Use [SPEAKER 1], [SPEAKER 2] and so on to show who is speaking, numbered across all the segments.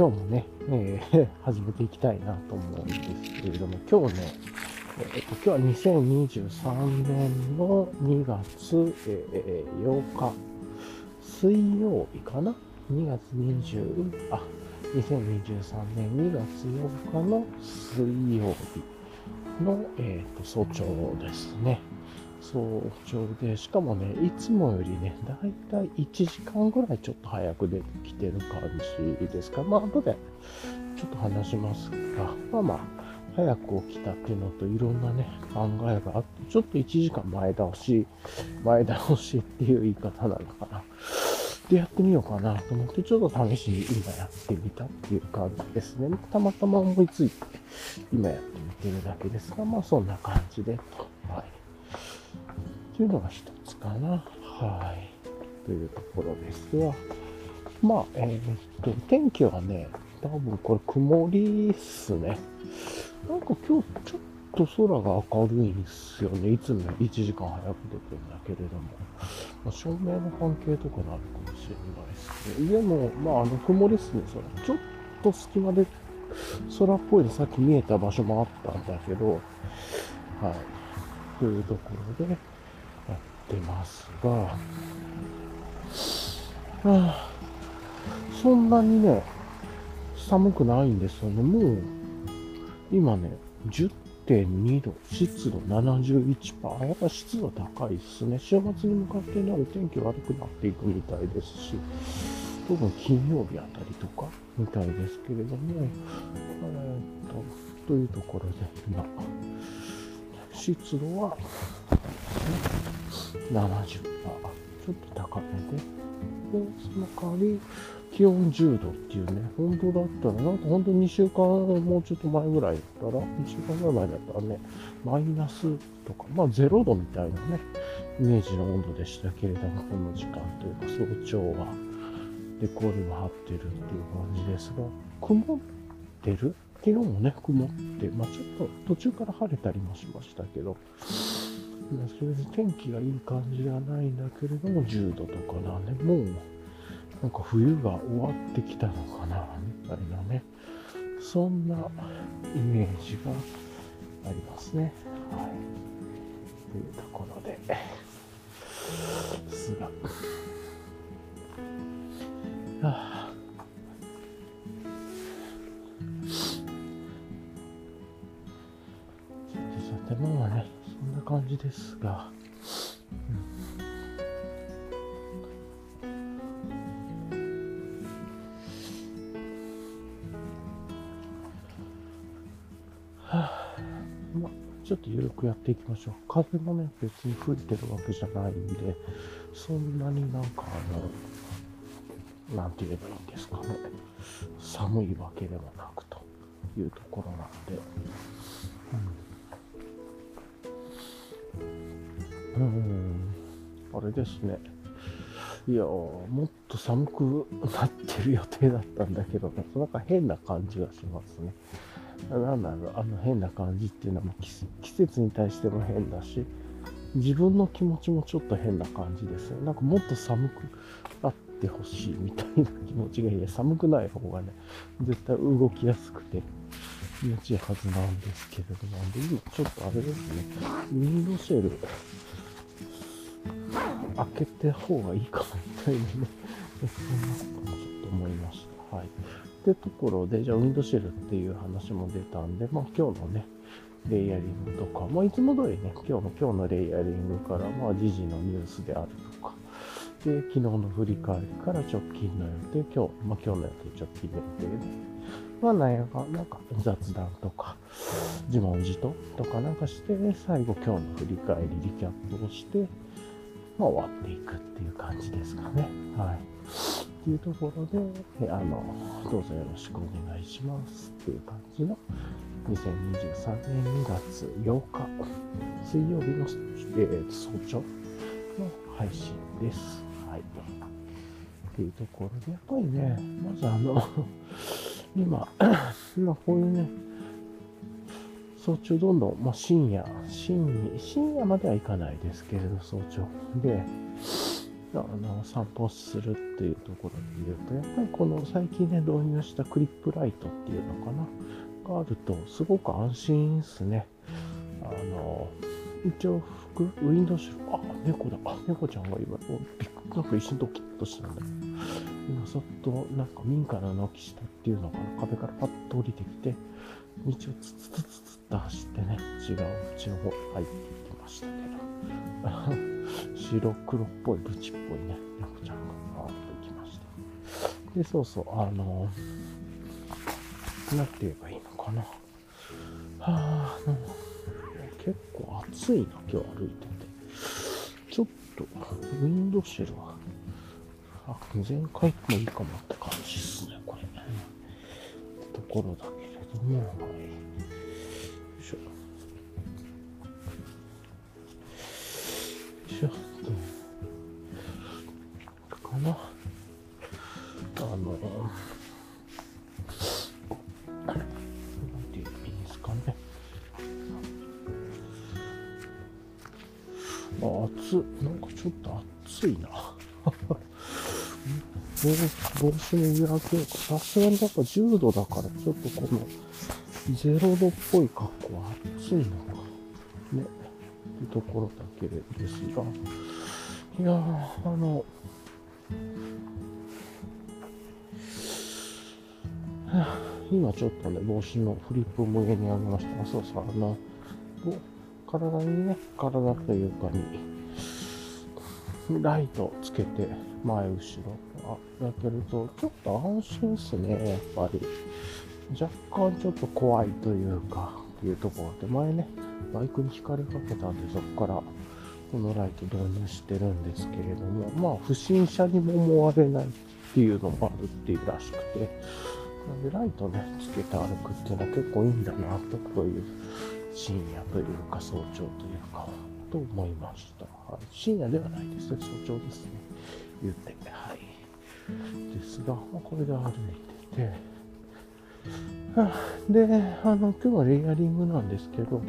[SPEAKER 1] 今日もね、えー、始めていきたいなと思うんですけれども、今日ね、えー、今日は2023年の2月、えー、8日、水曜日かな ?2 月20、あ、2023年2月8日の水曜日の、えー、っと早朝ですね。早朝で、しかもね、いつもよりね、だいたい1時間ぐらいちょっと早く出てきてる感じですか。まあ、後でちょっと話しますが、まあまあ、早く起きたっていうのといろんなね、考えがあって、ちょっと1時間前倒し、前倒しっていう言い方なのかな。でやってみようかなと思って、ちょっと試しに今やってみたっていう感じですね。たまたま思いついて、今やってみてるだけですが、まあそんな感じで、はい。というのが一つかな。はい。というところですが、まあ、えー、っと、天気はね、多分これ曇りっすね。なんか今日ちょっと空が明るいんですよね。いつも1時間早く出てるんだけれども。まあ、照明の関係とかなるかもしれないですね。でも、まあ、あの、曇りっすね、空。ちょっと隙間で空っぽいのさっき見えた場所もあったんだけど、はい。というところでや、ってますが、はあ、そんなにね、寒くないんですよね。もう、今ね、10.2度、湿度71%。やっぱ湿度高いっすね。週末に向かってね、お天気悪くなっていくみたいですし、特に金曜日あたりとかみたいですけれども、えー、っと、というところで、今、湿度は、70%。ちょっと高めで。で、その代わり、気温10度っていうね、本当だったら、なんか本当2週間、もうちょっと前ぐらいだったら、2週間ぐらい前だったらね、マイナスとか、まあ0度みたいなね、イメージの温度でしたけれども、この時間というか早朝は、レコルが張ってるっていう感じですが、曇ってる？昨日もね、曇って、まあちょっと途中から晴れたりもしましたけど、それで天気がいい感じではないんだけれども、10度とかなんで、もう、なんか冬が終わってきたのかな、みたいなね、そんなイメージがありますね。はい。というところで、すが、はあまあね、そんな感じですが、ちょっと緩くやっていきましょう。風もね、別に吹いてるわけじゃないんで、そんなになんかあの、なんて言えばいいんですかね。寒いわけでもなくというところなんで。うん。あれですね。いやもっと寒くなってる予定だったんだけど、なんか変な感じがしますね。なんだろう、あの変な感じっていうのは季節に対しても変だし、自分の気持ちもちょっと変な感じですね。なんかもっと寒くなってほしいみたいな気持ちがいや、寒くない方がね、絶対動きやすくて気持ちいいはずなんですけれども、で今ちょっとあれですね、ウィンドシェル開けた方がいいかもみたいなね、そんなこともちょっと思いました。はい。ってところで、じゃあ、ウィンドシェルっていう話も出たんで、まあ、今日のね、レイヤリングとか、まあ、いつも通りね、今日の今日のレイヤリングから、まあ、時事のニュースであるとか、で、昨日の振り返りから直近の予定、今日、まあ、今日の予定、直近の予定で、まあ、なんやか、なんか雑談とか、自問自答とかなんかして、ね最後今日の振り返り、リキャップをして、まあ、終わっていくっていう感じですかね。はい。っていうところで、あの、どうぞよろしくお願いしますっていう感じの2023年2月8日水曜日の、えー、早朝の配信です。はい。っていうところで、やっぱりね、まずあの 今、今こういうね、早朝どんどん、まあ、深夜、深夜、深夜まではいかないですけれど、早朝。で、あの散歩するっていうところで言うと、やっぱりこの最近ね、導入したクリップライトっていうのかな、があると、すごく安心ですね。あの、一応服、ウィンドウシル、あ、猫だ、あ、猫ちゃんが今、びっくなんか一瞬ドキッとしたんだ、今、そっと、なんか民家の軒下っていうのかな、壁からパッと降りてきて、道をツツツツツと走ってね、違う道の方入っていきましたけど。白黒っぽいブチっぽいね、猫ちゃんが回ってきました。で、そうそう、あのなんて言えばいいのかな。はあ、結構暑いな、今日歩いてて。ちょっと、ウィンドシェルは、あ、全開もいいかもって感じっすね、これ。ってところだけも、はい。よいしょ。よいしょ。かな。あの、なんていう意味ですかね。あ、暑なんかちょっと暑いな。帽子の上開けようか。さすがにやっぱ10度だから、ちょっとこの0度っぽい格好は暑いのか。ね。ってところだけですが。いや、あの、今ちょっとね、帽子のフリップも上に上げましたが、そうそう、あの、体にね、体というかに、ライトつけて、前後ろ、あ、やってると、ちょっと安心っすね、やっぱり。若干ちょっと怖いというか、っていうところで、前ね、バイクに光かけたんで、そこから、このライト導入してるんですけれども、まあ、不審者にも思われないっていうのもあるっていうらしくて、なんでライトね、つけて歩くっていうのは結構いいんだなと、こういう深夜というか早朝というか、と思いました。はい、深夜ではないですね、早朝ですね、言って。はい。ですが、ま、これで歩いてて、で、あの、今日はレイヤリングなんですけど、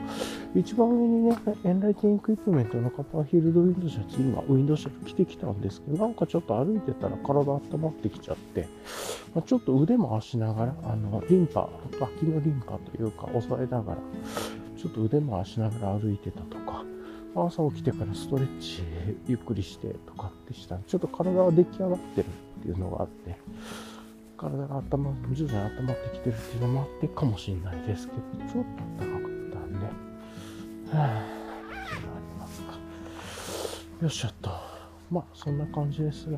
[SPEAKER 1] 一番上にね、エンライティングエクイプメントのカパーフィールドウィンドシャツ、今、ウィンドシャツ着てきたんですけど、なんかちょっと歩いてたら体温まってきちゃって、まあ、ちょっと腕回しながら、あの、リンパ、脇のリンパというか、押さえながら、ちょっと腕回しながら歩いてたとか、朝起きてからストレッチゆっくりしてとかってしたら、ちょっと体は出来上がってるっていうのがあって、体が頭、徐々に温まってきてるっていうのもあってかもしれないですけど、ちょっと暖かったんで、はぁ、あ、それはありますか。よっしゃっと。まあ、そんな感じですが、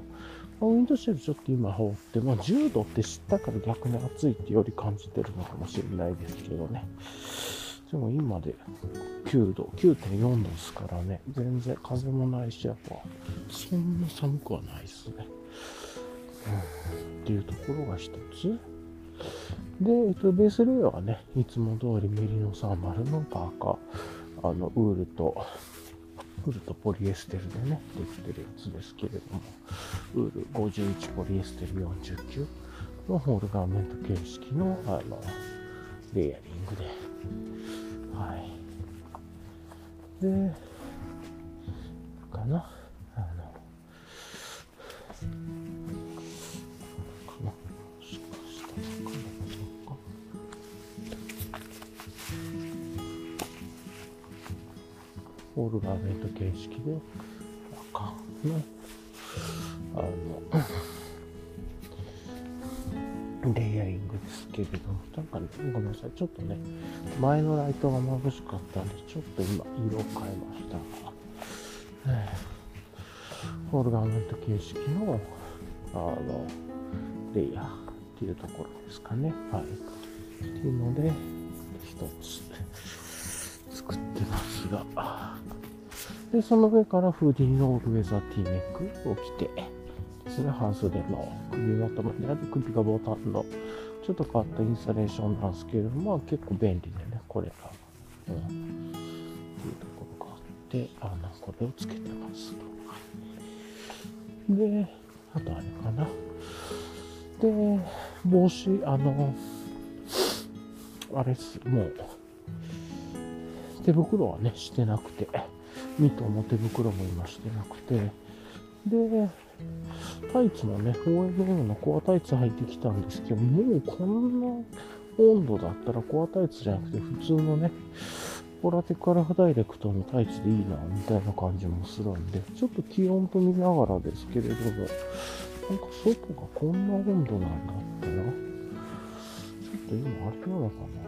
[SPEAKER 1] ウィンドシェルちょっと今放って、まあ、10度って知ったから逆に暑いってより感じてるのかもしれないですけどね。でも今で9度、9.4度ですからね、全然風もないし、やっぱ。そんな寒くはないですね。っていうところが一つ。で、えっと、ベースレイヤーはね、いつも通りメリノ30のパーカ。ー、あの、ウールと、ウールとポリエステルでね、できてるやつですけれども、ウール51ポリエステル49のホールガーメント形式の、あの、レイヤリングで、で、かな。あの。オールガーメント形式で、赤の、けれど、なんかね、ごめんなさい、ちょっとね、前のライトが眩しかったんで、ちょっと今、色を変えましたが、オールガーメント形式の、あの、レイヤーっていうところですかね。はい。っていうので、一つ作ってますが、で、その上からフーディーのオールウェザーティーネックを着て、ですね、半袖の首元まである首がボタンのちょっと変わったインスタレーションなんですけれども、まあ、結構便利でね、これが。うん。っていうところがあって、あの、これをつけてます。で、あとあれかな。で、帽子、あの、あれっす、もう、手袋はね、してなくて、ミトも手袋も今してなくて、で、タイツもね、OMM のコアタイツ履いてきたんですけど、もうこんな温度だったらコアタイツじゃなくて普通のね、ポラテカラフダイレクトのタイツでいいな、みたいな感じもするんで、ちょっと気温と見ながらですけれども、なんか外がこんな温度なんだったら、ちょっと今あれなのかな。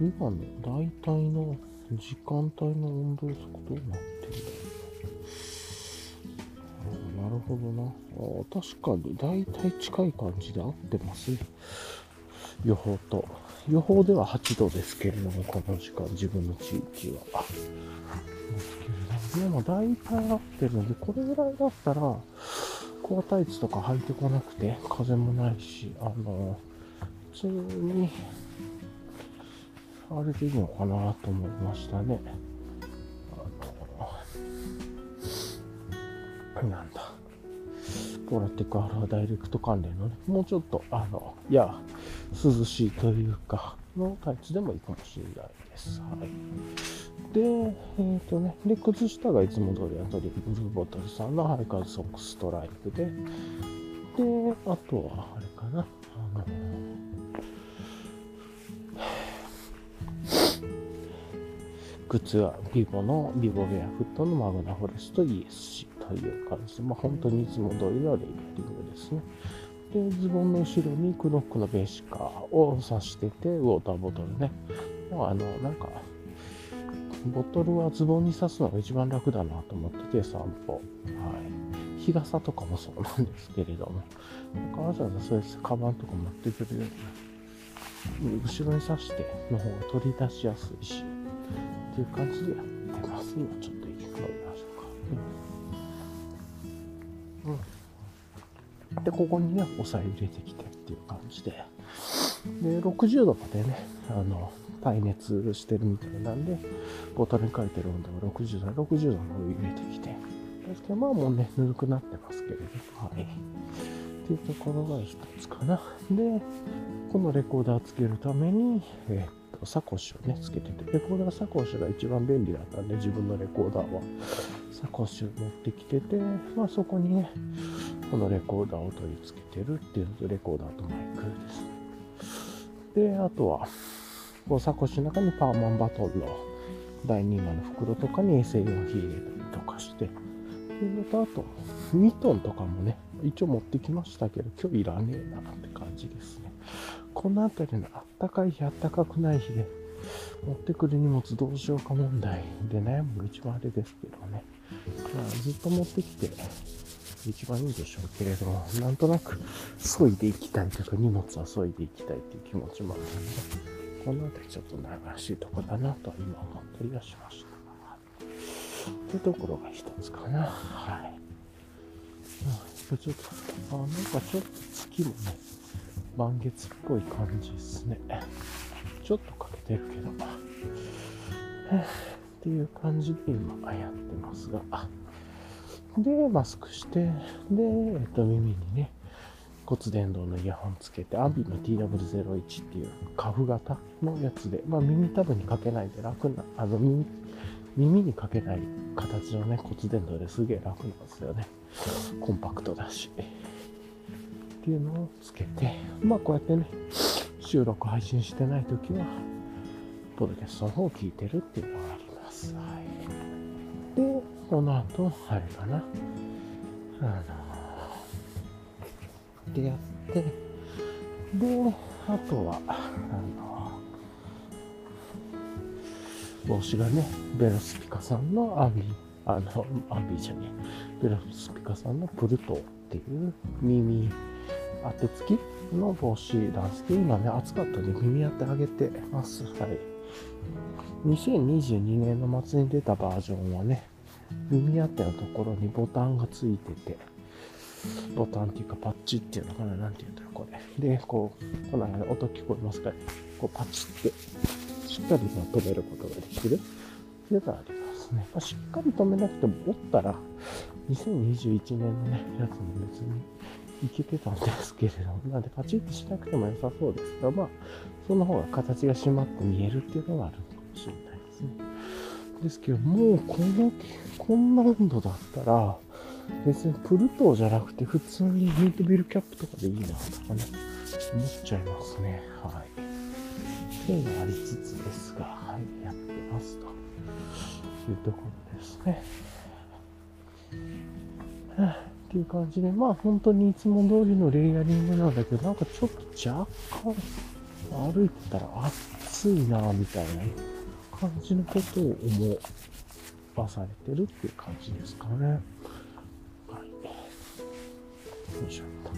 [SPEAKER 1] 今の大体の時間帯の温度測どうなってんだろうなるほどな。確かに大体近い感じで合ってますね。予報と。予報では8度ですけれども、この時間、自分の地域は。ですけれども、でも大体合ってるので、これぐらいだったら、コアタイツとか履いてこなくて、風もないし、あの、普通に、あれでいいのかなと思いましたね。あの、なんだ。ポラテクアルファダイレクト関連のね、もうちょっと、あの、いや、涼しいというか、のタイツでもいいかもしれないです。はい。で、えっ、ー、とね、で、靴下がいつも通りアトリエブルーボトルさんのハイカーズソックストライプで、で、あとは、あれかな、あの、靴はビボのビボベアフットのマグナフォレスト ESC という感じで、まあ、本当にいつも通りのレイヤリングですね。で、ズボンの後ろにクロックのベーシカーを刺してて、ウォーターボトルね。もうあの、なんか、ボトルはズボンに刺すのが一番楽だなと思ってて、散歩。はい。日傘とかもそうなんですけれども、わざわざそういうカバンとか持ってくるように、後ろに刺しての方が取り出しやすいし、っていう感じでやってます。今ちょっとで、ここにね、おさえ入れてきてっていう感じで。で、60度までね、あの、耐熱してるみたいなんで、ボトルに書いてる温度が60度、60度のお湯入れてきて。ですけど、まあもうね、ぬるくなってますけれど、はい。っていうところが一つかな。で、このレコーダーつけるために、えー、とサコッシュをね、つけてて、レコーダーサコッシュが一番便利だったんで、自分のレコーダーはサコッシュ持ってきてて、まあそこにね、このレコーダーを取り付けてるっていうのと、レコーダーとマイクですね。で、あとは、このサコッシュの中にパーマンバトンの第2話の袋とかに衛生用品入れたりとかして、っていうのと、あと、ミトンとかもね、一応持ってきましたけど、今日いらねえなって感じですね。この辺りのあったかい日、あったかくない日で、持ってくる荷物どうしようか問題で悩むの一番あれですけどね。まあ、ずっと持ってきて、一番いいんでしょうけれども、なんとなく、削いでいきたいとか、荷物は削いでいきたいっていう気持ちもあるので、この辺りちょっと悩しいとこだなと今思ったりはしました。というところが一つかな。はい。うん、ちょっと、あ、なんかちょっと月もね、満月っぽい感じですね。ちょっとかけてるけど。っていう感じで今やってますが。で、マスクして、で、えっと、耳にね、骨伝導のイヤホンつけて、アビの TW01 っていうカフ型のやつで、まあ耳たぶにかけないで楽な、あの耳、耳にかけない形のね、骨伝導ですげえ楽なんですよね。コンパクトだし。っていうのをつけて、まあこうやってね、収録配信してない時は、ポッドキャストの方を聞いてるっていうの。は。この後、あれかな。あの、でやって、で、あとは、あの、帽子がね、ベロスピカさんのアンビ、あの、アンビじゃねベロスピカさんのプルトっていう耳当て付きの帽子なんですけど、今ね、暑かったんで耳当てあげてます。はい。2022年の末に出たバージョンはね、耳当てのところにボタンがついてて、ボタンっていうかパッチっていうのかななんて言うんだろう、これ。で、こう、この中で音聞こえますかこうパチって、しっかりま止めることができるっていうのがありますね。ま、しっかり止めなくても、折ったら、2021年のね、やつも別にいけてたんですけれども、なんでパチッとしなくても良さそうですが、まあ、その方が形が締まって見えるっていうのがあるのかもしれないですね。ですけど、もうこの、こんな温度だったら、別にプルトーじゃなくて普通にヒートビルキャップとかでいいなとかね、思っちゃいますね。はい。っていうのがありつつですが、はい、やってますというところですね。っていう感じで、まあ本当にいつも通りのレイヤリングなんだけど、なんかちょっと若干歩いてたら暑いなみたいなね感じのことを思わされてるっていう感じですかね。はい。よいしょっと。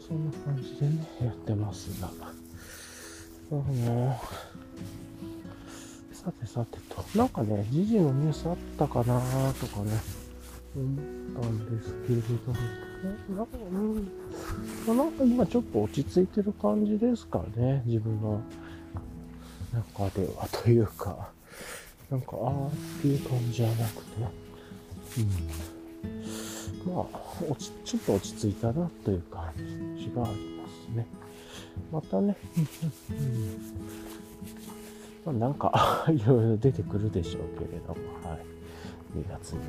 [SPEAKER 1] そんな感じでね、やってますが。あのさてさてと、なんかね、時事のニュースあったかなとかね、思ったんですけれども、なんか、うんま、なんか今ちょっと落ち着いてる感じですかね、自分の中ではというか、なんか、あーっていう感じじゃなくて、うん。まあ、落ち、ちょっと落ち着いたなという感じがありますね。またね、うん。まあ、なんか いろいろ出てくるでしょうけれども、はい。2月に向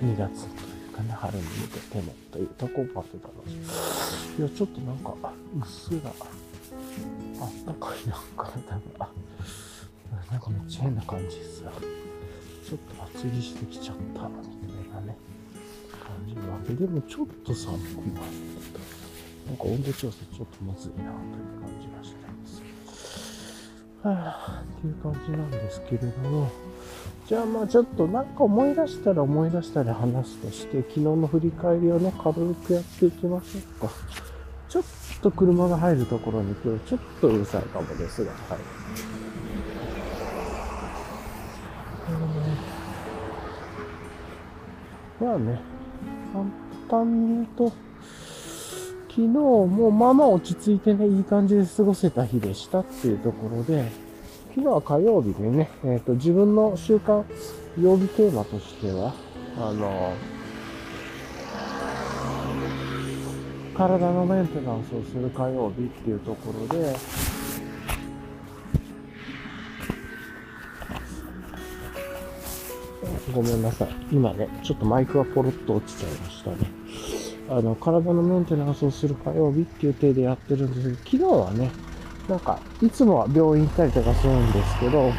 [SPEAKER 1] け、2月という。かね、春に向けてもというとこまで楽しい。いや、ちょっとなんか、うっすら、あったかいな、体が。なんかめっちゃ変な感じですよ。ちょっと厚着してきちゃった、みたいなね、感じるわけでも、ちょっと寒くなった。なんか温度調整ちょっとむずいな、という感じがしてます。はぁ、っていう感じなんですけれども、じゃあまあちょっとなんか思い出したら思い出したら話すとして、昨日の振り返りをね、軽くやっていきましょうか。ちょっと車が入るところに今日ちょっとうるさいかもですが、はい。まあね、簡単に言うと、昨日もまあまあ落ち着いてね、いい感じで過ごせた日でしたっていうところで、昨日は火曜日でね、えっ、ー、と、自分の週間、曜日テーマとしては、あの、体のメンテナンスをする火曜日っていうところで、ごめんなさい。今ね、ちょっとマイクがポロッと落ちちゃいましたね。あの、体のメンテナンスをする火曜日っていう体でやってるんですけど、昨日はね、なんか、いつもは病院行ったりとかするんですけど、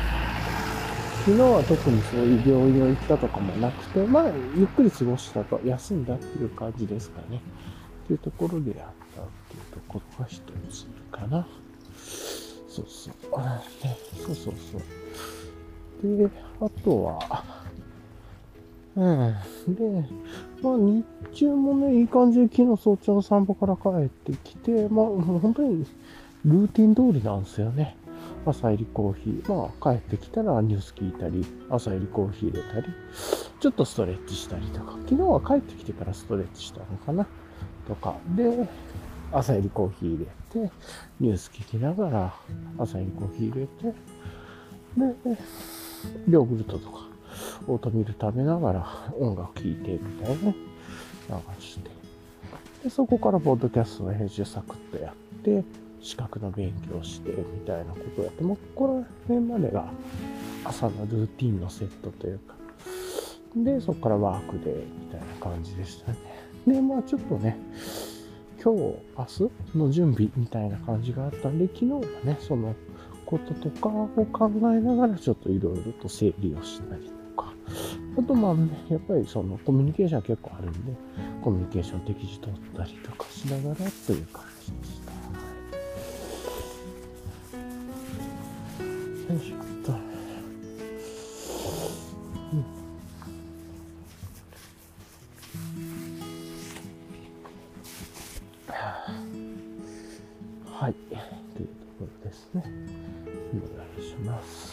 [SPEAKER 1] 昨日は特にそういう病院を行ったとかもなくて、まあ、ゆっくり過ごしたと、休んだっていう感じですかね。っていうところでやったっていうところが一つかな。そうそう。ね、そうそうそう。で、あとは、うん。で、まあ日中もね、いい感じで昨日早朝散歩から帰ってきて、まあ本当にルーティン通りなんですよね。朝入りコーヒー。まあ帰ってきたらニュース聞いたり、朝入りコーヒー入れたり、ちょっとストレッチしたりとか、昨日は帰ってきてからストレッチしたのかなとか。で、朝入りコーヒー入れて、ニュース聞きながら朝入りコーヒー入れて、で、ヨーグルトとかオートミール食べながら音楽聴いてみたいなね、流して。で、そこからポッドキャストの編集サクッとやって、資格の勉強してみたいなことをやって、もうこの辺までが朝のルーティンのセットというか、で、そこからワークでみたいな感じでしたね。で、まあちょっとね、今日、明日の準備みたいな感じがあったんで、昨日はね、そのこととかを考えながらちょっといろいろと整理をしたりとか。あとまあね、やっぱりそのコミュニケーション結構あるんで、コミュニケーション適時取ったりとかしながらという感じでししょった。うんはい。というところですね。お願いします。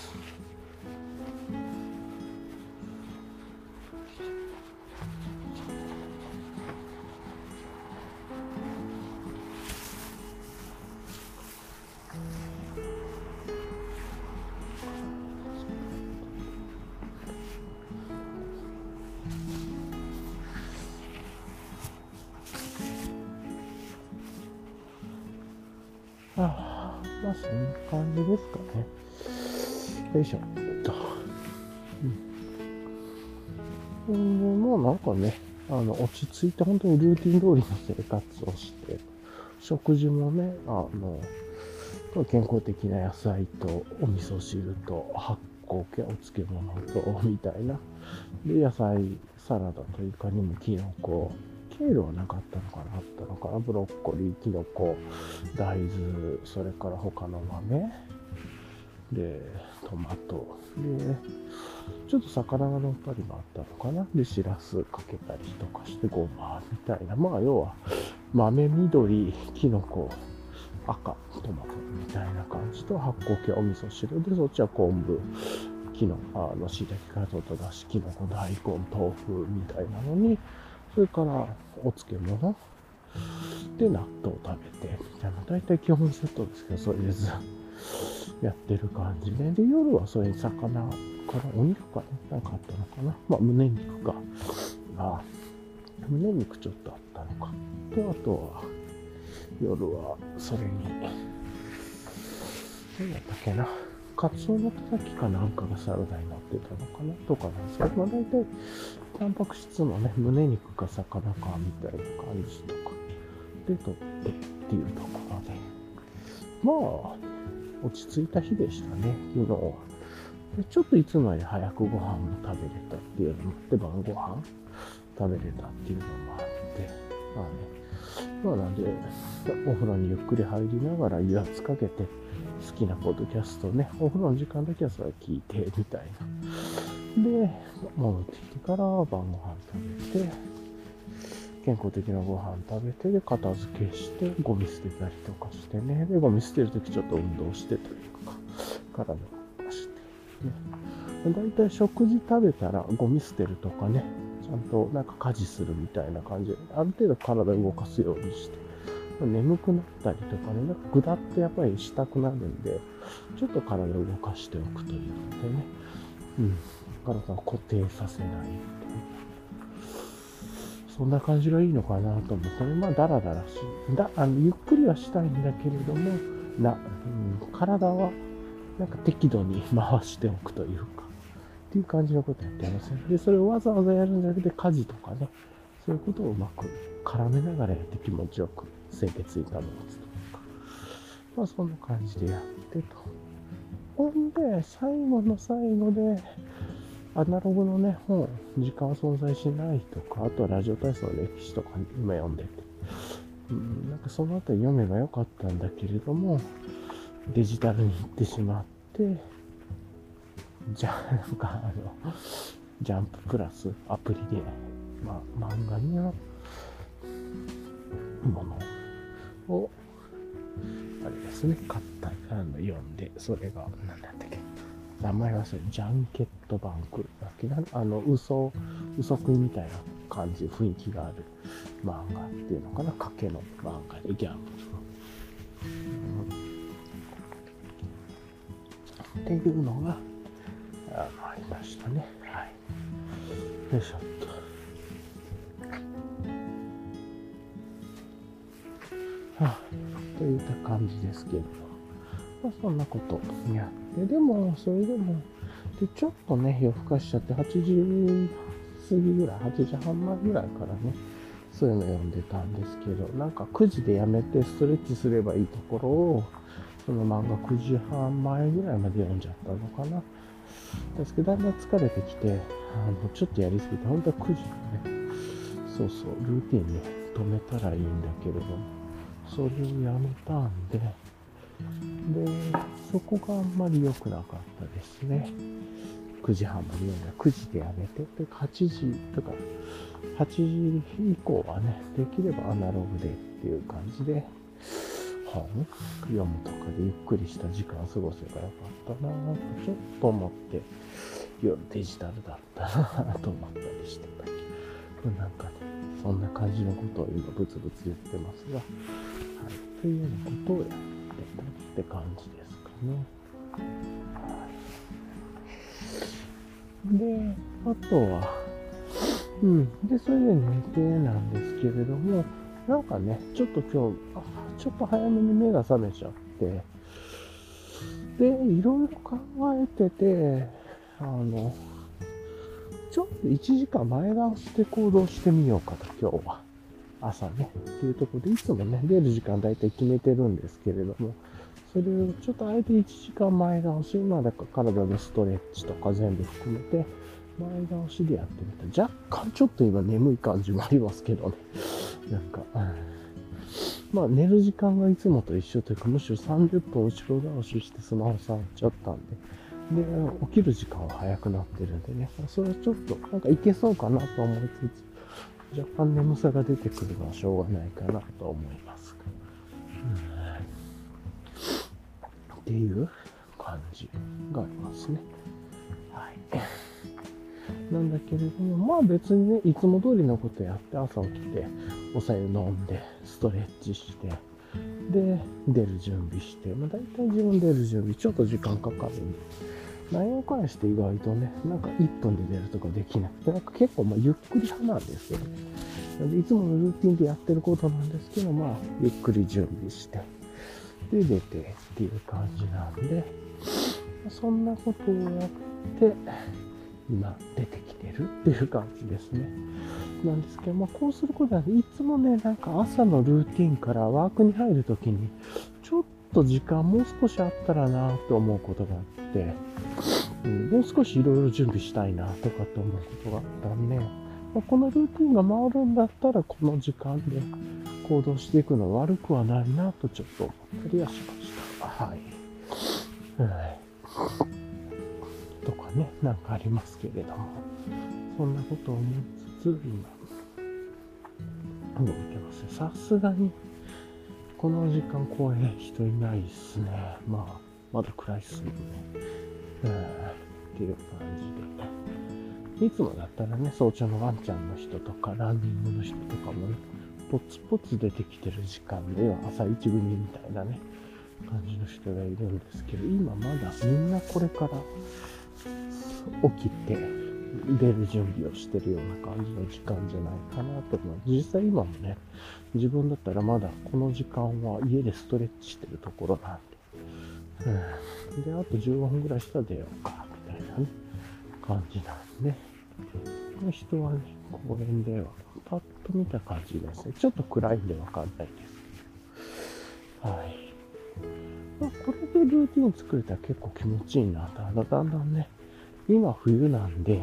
[SPEAKER 1] そんな感じですかね。よいしょ。と。うん。で、もうなんかね、あの、落ち着いて本当にルーティン通りの生活をして、食事もね、あの、健康的な野菜とお味噌汁と発酵系お漬物とみたいな。で、野菜、サラダというかにもキノコ、ケールはなかったのかな。あったのかな。ブロッコリー、キノコ、大豆、それから他の豆、で、トマト、で、ちょっと魚が乗ったりもあったのかな。で、しらすかけたりとかして、ごまみたいな。まあ、要は、豆緑、キノコ、赤、トマトみたいな感じと発酵系お味噌汁。で、そっちは昆布、きの、あの、椎茸から取っただし、きのこ、大根、豆腐みたいなのに、それからお漬物で納豆を食べて、みたいな、大体基本セットですけど、それでずやってる感じで、で、夜はそれに魚からお肉かね、なんかあったのかな。まあ、胸肉か。ああ胸肉ちょっとあったのか。と、あとは、夜はそれに、何やったっけな。カツオのたたきかなんかがサラダになってたのかなとかなんですけど、まあ大体、タンパク質のね、胸肉か魚かみたいな感じとかで取ってっていうところで、まあ、落ち着いた日でしたね、昨日。は。でちょっといつもより早くご飯も食べれたっていうのもあって、晩ご飯食べれたっていうのもあって、まあね、まあなんで、お風呂にゆっくり入りながら油圧かけて、好きなポッドキャストね、お風呂の時間だけはそれ聞いて、みたいな。で、戻ってきてから晩ご飯食べて、健康的なご飯食べて、で、片付けして、ゴミ捨てたりとかしてね。で、ゴミ捨てるときちょっと運動してというか、体を動かして。ね。だいたい食事食べたらゴミ捨てるとかね、ちゃんとなんか家事するみたいな感じで、ある程度体を動かすようにして、眠くなったりとかね、なんかぐだってやっぱりしたくなるんで、ちょっと体を動かしておくというのでね、うん、体を固定させないいう。そんな感じがいいのかなと思って、まあ、だらだらし、だあのゆっくりはしたいんだけれども、な、うん、体はなんか適度に回しておくというか、っていう感じのことやってますね。で、それをわざわざやるんじゃなくて、家事とかね、そういうことをうまく絡めながらやって気持ちよく清潔に保つとか、まあそんな感じでやってと。ほんで、最後の最後で、アナログのね、本、時間は存在しないとか、あとはラジオ体操の歴史とか今読んでて、うん、なんかそのあたり読めばよかったんだけれども、デジタルに行ってしまって、じゃあ、なんかあの、ジャンププラスアプリで、まあ、漫画のものを、あれですね、買った、あの読んで、それが、なんだったっけ、名前忘れ、ジャンケットバンクだっけな、あの、嘘、嘘食いみたいな感じ、雰囲気がある漫画っていうのかな、賭けの漫画でギャンブルの。っていうのが、あありましたね。はい。よいしょっと。はあ、といった感じですけど、まあ、そんなことやって、でも、それでも、で、ちょっとね、夜更かしちゃって、8時過ぎぐらい、8時半前ぐらいからね、そういうの読んでたんですけど、なんか9時でやめてストレッチすればいいところを、その漫画9時半前ぐらいまで読んじゃったのかな。ですけど、だんだん疲れてきて、あの、ちょっとやりすぎて、本当は9時にね、そうそう、ルーティンね、止めたらいいんだけれども、それをやめたんで、で、そこがあんまり良くなかったですね。9時半まで読んだ9時でやめて、で、8時とか、8時以降はね、できればアナログでっていう感じで、本読むとかでゆっくりした時間を過ごせばよかったなぁとちょっと思って、夜デジタルだったなと思ったりしてた。けど、なんかね、そんな感じのことを今ブツブツ言ってますが、はいというようなことをやってたって感じですかね。で、あとは、うん。で、それで寝てなんですけれども、なんかね、ちょっと今日、ちょっと早めに目が覚めちゃって、で、いろいろ考えてて、あの、ちょっと1時間前倒して行動してみようかと、今日は。朝ね。っていうところで、いつもね、出る時間大体決めてるんですけれども、それをちょっとあえて1時間前倒し、まあだから体のストレッチとか全部含めて、前倒しでやってみた。若干ちょっと今眠い感じもありますけどね。なんか、まあ寝る時間がいつもと一緒というか、むしろ30分後ろ倒ししてスマホ触っちゃったんで、で、起きる時間は早くなってるんでね、それはちょっとなんかいけそうかなと思いつつ、若干眠さが出てくるのはしょうがないかなと思いますうん、っていう感じがありますね。はい。なんだけれども、まあ別にね、いつも通りのことやって朝起きて、お茶湯飲んで、ストレッチして、で、出る準備して、まあ大体自分出る準備、ちょっと時間かかるんで、内容返して意外とね、なんか1分で出るとかできなくて、なんか結構まあゆっくり派なんですよね。いつものルーティンでやってることなんですけど、まあゆっくり準備して、で出てっていう感じなんで、そんなことをやって、今出てきてるっていう感じですね。なんですけど、まあ、こうすることは、いつもね、なんか朝のルーティンからワークに入るときに、ちょっと時間もう少しあったらなと思うことがあって、うん、もう少しいろいろ準備したいなとかって思うことがあったんで、まあ、このルーティンが回るんだったら、この時間で行動していくのは悪くはないなとちょっと思ったりはしました。はい。とかね、なんかありますけれども、そんなことを思いつつ、今、動いてますさすがに、この時間公園人いないっすね。まあ、まだ暗いっすね。うん、っていう感じで。いつもだったらね、早朝のワンちゃんの人とか、ランニングの人とかもね、ポツポツ出てきてる時間で朝一組みたいなね、感じの人がいるんですけど、今まだみんなこれから起きて出る準備をしてるような感じの時間じゃないかなと思う。実際今もね、自分だったらまだこの時間は家でストレッチしてるところなんで、うん、で、あと15分ぐらいしたら出ようか、みたいなね、感じなんで、この人はね、公園ではパッと見た感じですね。ちょっと暗いんでわかんないですけど。はい。まあ、これでルーティン作れたら結構気持ちいいなと。だんだんね、今冬なんで、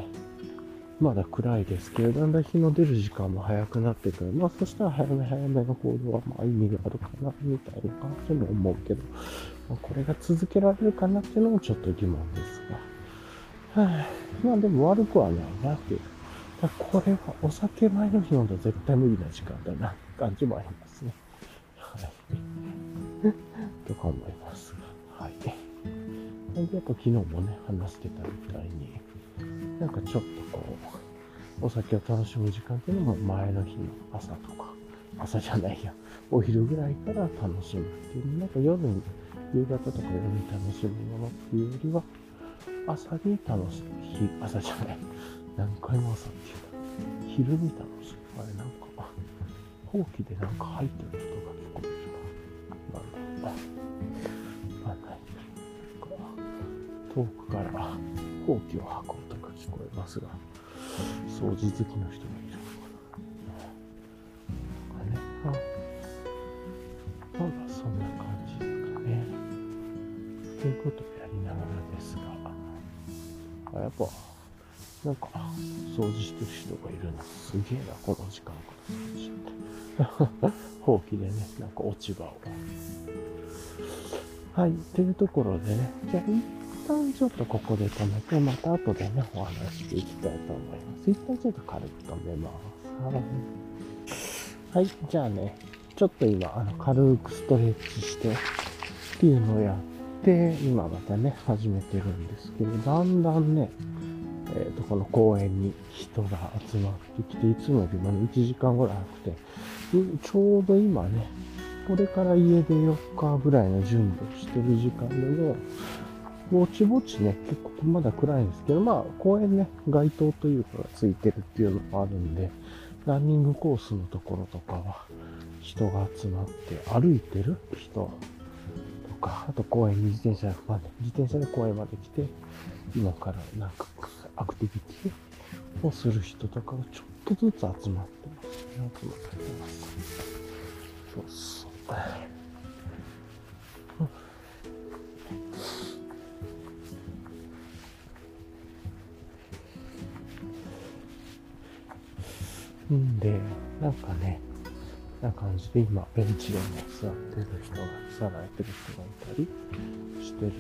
[SPEAKER 1] まだ暗いですけど、だんだん日の出る時間も早くなってくる。まあ、そしたら早め早めの行動は、まあ、意味があるかな、みたいな感じも思うけど、まあ、これが続けられるかなっていうのもちょっと疑問ですが。はあ、まあ、でも悪くはないなっていう。だこれはお酒前の日飲んだ絶対無理な時間だなって、感じもありますね。はい。とか思います。でやっぱ昨日もね、話してたみたいに、なんかちょっとこう、お酒を楽しむ時間っていうのも前の日の朝とか、朝じゃないや、お昼ぐらいから楽しむっていう、なんか夜に、夕方とか夜に楽しむものっていうよりは、朝に楽しむ、朝じゃない、何回も朝っていう昼に楽しむ。あれなんか、ほうきでなんか入ってる人が聞こえるな。なんだろう。わ遠くからほうきを運ぶとか聞こえますが、掃除好きの人がいるのかな。ね、あ、なんかそんな感じですかね。ということをやりながらですが、やっぱ、なんか、掃除してる人がいるな。すげえな、この時間から掃除って。ほうきでね、なんか落ち葉を。はい、というところでね、じゃあ一旦ちょっとここで止めて、また後でね、お話していきたいと思います。一旦ちょっと軽く止めます。はい。はい、じゃあね、ちょっと今、あの、軽くストレッチしてっていうのをやって、今またね、始めてるんですけど、だんだんね、えっ、ー、と、この公園に人が集まってきて、いつもよりもね、1時間ぐらい早くて、ちょうど今ね、これから家で4日ぐらいの準備をしてる時間でも、ぼちぼちね、結構まだ暗いんですけど、まあ公園ね、街灯というかがついてるっていうのもあるんで、ランニングコースのところとかは人が集まって歩いてる人とか、あと公園に自転車まで、自転車で公園まで来て、今からなんかアクティビティをする人とかがちょっとずつ集まってますね。集まってます。そうそう。んで、なんかね、な感じで今、ベンチでも座ってる人が、座られてる人がいたりしてるんで、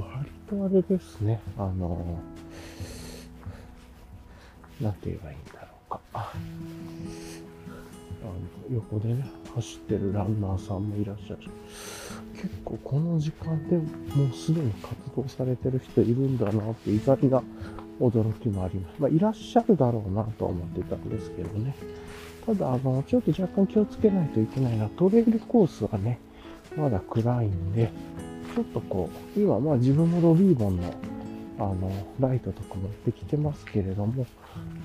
[SPEAKER 1] 割とあれですね、あの、なんて言えばいいんだろうか。あの横でね、走ってるランナーさんもいらっしゃるし、結構この時間でもうすでに活動されてる人いるんだなって意外な驚きもあります。まあ、いらっしゃるだろうなと思ってたんですけどね。ただ、あの、ちょっと若干気をつけないといけないのは、トレイルコースはね、まだ暗いんで、ちょっとこう、今、まあ自分もロビーボンの、あの、ライトとか持ってきてますけれども、